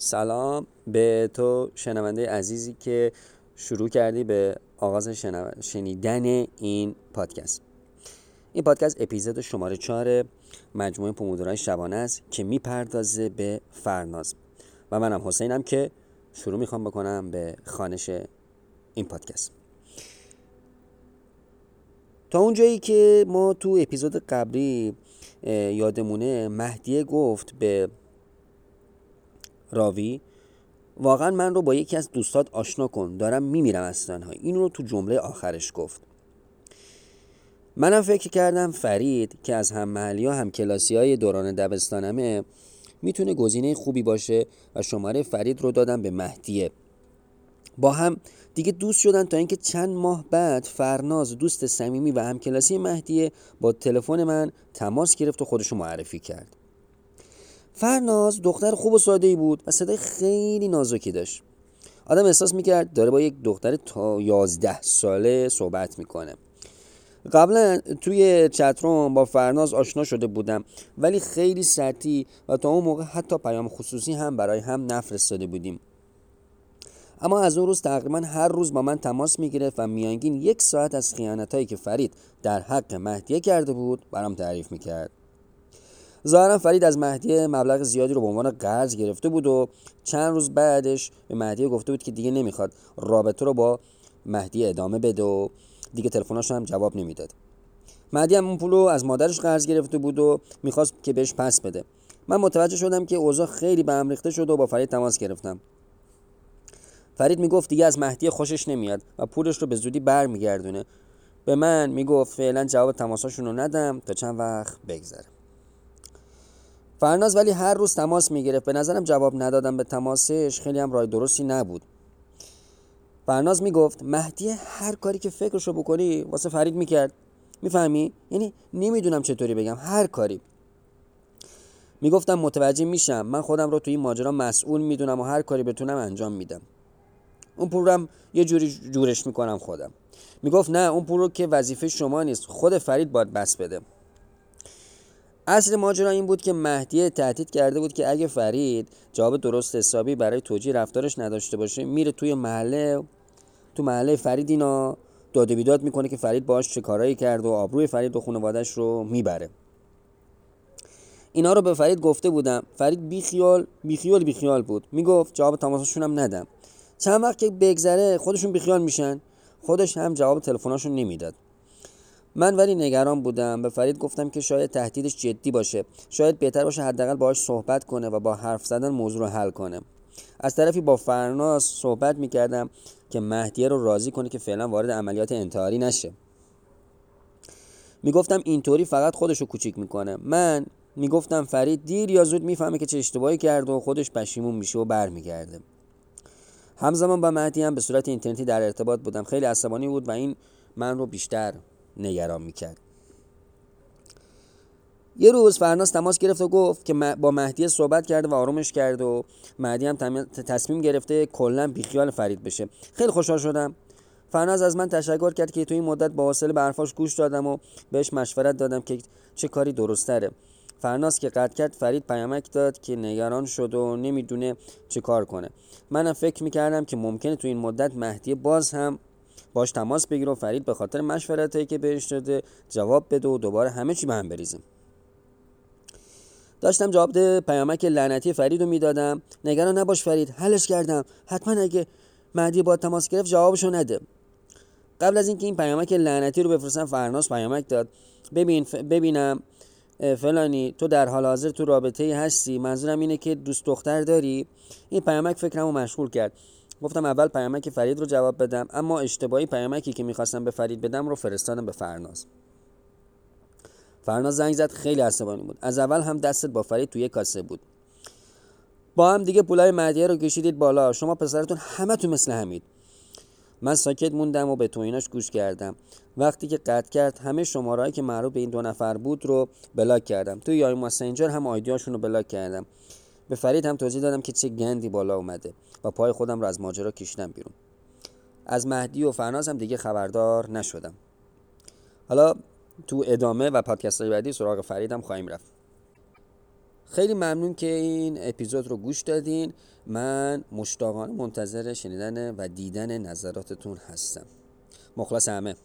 سلام به تو شنونده عزیزی که شروع کردی به آغاز شنیدن این پادکست. این پادکست اپیزود شماره چهار مجموعه پومودورای شبانه است که می‌پردازه به فرناز. و منم حسینم که شروع می‌خوام بکنم به خانش این پادکست. تا اونجایی که ما تو اپیزود قبلی یادمونه مهدیه گفت به راوی واقعا من رو با یکی از دوستات آشنا کن دارم میمیرم از تنهایی. این رو تو جمله آخرش گفت. منم فکر کردم فرید که از هم محلی ها هم کلاسی های دوران دبستانمه می‌تونه گزینه خوبی باشه و شماره فرید رو دادم به مهدیه. با هم دیگه دوست شدن تا اینکه چند ماه بعد فرناز دوست صمیمی و همکلاسی مهدیه با تلفن من تماس گرفت و خودشو معرفی کرد. فرناز دختر خوب و ساده ای بود و صدای خیلی نازکی داشت. آدم احساس می‌کرد داره با یک دختر تا یازده ساله صحبت می‌کنه. قبلا توی چتروم با فرناز آشنا شده بودم ولی خیلی سطحی و تا اون موقع حتی پیام خصوصی هم برای هم نفرستاده بودیم. اما از اون روز تقریبا هر روز با من تماس می‌گرفت و میانگین یک ساعت از خیانت هایی که فرید در حق مهدیه کرده بود برام تعریف می‌کرد. ظاهرا فرید از مهدیه مبلغ زیادی رو به عنوان قرض گرفته بود و چند روز بعدش به مهدیه گفته بود که دیگه نمی‌خواد رابطه رو با مهدی ادامه بده و دیگه تلفناش هم جواب نمی‌داد. مهدی هم اون پول رو از مادرش قرض گرفته بود و می‌خواست که بهش پس بده. من متوجه شدم که اوضاع خیلی به هم ریخته شد و با فرید تماس گرفتم. فرید می‌گفت دیگه از مهدی خوشش نمیاد و پولش رو به زودی برمیگردونه. به من می‌گفت فعلا جواب تماساشون رو ندم تا چند وقت بگذره. فرناز ولی هر روز تماس می‌گرفت. به نظرم جواب ندادم به تماسش خیلی هم رای درستی نبود. فرناز می‌گفت مهدی هر کاری که فکرشو بکنی واسه فرید می‌کرد. می‌فهمی؟ یعنی نمی‌دونم چطوری بگم. هر کاری. می‌گفتم متوجه میشم. من خودم رو توی این ماجرا مسئول می‌دونم و هر کاری بتونم انجام میدم. اون پول رو یه جوری جورش می‌کنم خودم. می‌گفت نه اون پول رو که وظیفه شما نیست. خود فرید باید بس بده. اصل ماجرا این بود که مهدی تهدید کرده بود که اگه فرید جواب درست حسابی برای توجیه رفتارش نداشته باشه میره توی محله تو محله فرید اینا داده بیداد می‌کنه که فرید باش چه کارایی کرد و آبروی فرید و خانوادش رو می‌بره. اینا رو به فرید گفته بودم. فرید بیخیال بیخیال بیخیال بود. می‌گفت جواب تماسشون هم ندم. چند وقت که بگذره خودشون بیخیال میشن. خودش هم جواب تلفناشون نمی‌داد. من ولی نگران بودم. به فرید گفتم که شاید تهدیدش جدی باشه. شاید بهتر باشه حداقل باهاش صحبت کنه و با حرف زدن موضوع رو حل کنه. از طرفی با فرناز صحبت می‌کردم که مهدیه رو راضی کنه که فعلا وارد عملیات انتحاری نشه. می‌گفتم اینطوری فقط خودش رو کوچیک می‌کنه. من می‌گفتم فرید دیر یا زود می‌فهمه که چه اشتباهی کرده و خودش پشیمون میشه و برمیگرده. همزمان با مهدی هم به صورت اینترنتی در ارتباط بودم. خیلی عصبانی بود و این من رو بیشتر نگران می‌کرد. یه روز فرناز تماس گرفت و گفت که با مهدی صحبت کرده و آرومش کرد و مهدی هم تصمیم گرفته کلا بیخیال فرید بشه. خیلی خوشحال شدم. فرناز از من تشکر کرد که تو این مدت با حوصله به گوش دادم و بهش مشورت دادم که چه کاری درستره فرناز که قطع کرد فرید پیامک داد که نگران شد و نمی‌دونه چه کار کنه. منم فکر می‌کردم که ممکنه تو این مدت مهدی باز هم باش تماس بگیره و فرید به خاطر مشورتایی که بهش داده جواب بده و دوباره همه چی به هم بریزه. داشتم جواب پیامک لعنتی فرید رو می‌دادم. نگران نباش فرید حلش کردم. حتما اگه مهدی با تماس گرفت جوابشو نده. قبل از اینکه این پیامک لعنتی رو بفرستم فرناس پیامک داد. ببین ببینم فلانی تو در حال حاضر تو رابطه هستی. منظورم اینه که دوست دختر داری؟ این پیامک فکرمو مشغول کرد. گفتم اول پیامک فرید رو جواب بدم اما اشتباهی پیامکی که می‌خواستم به فرید بدم رو فرستادم به فرناز. فرناز زنگ زد خیلی عصبانی بود. از اول هم دستت با فرید توی کاسه بود. با هم دیگه پولای مدیه رو کشیدید بالا. شما پسرتون همه تو مثل همید من ساکت موندم و به تویناش گوش کردم. وقتی که قطع کرد همه شمارهایی که معروف به این دو نفر بود رو بلاک کردم. توی یای ماسنجر هم آیدیاشون رو بلاک کردم. به فرید هم توضیح دادم که چه گندی بالا اومده و پای خودم رو از ماجرا کشیدم بیرون. از مهدی و فرناز هم دیگه خبردار نشدم. حالا تو ادامه و پادکست های بعدی سراغ فریدم خواهیم رفت. خیلی ممنون که این اپیزود رو گوش دادین. من مشتاقانه منتظر شنیدن و دیدن نظراتتون هستم. مخلص همه.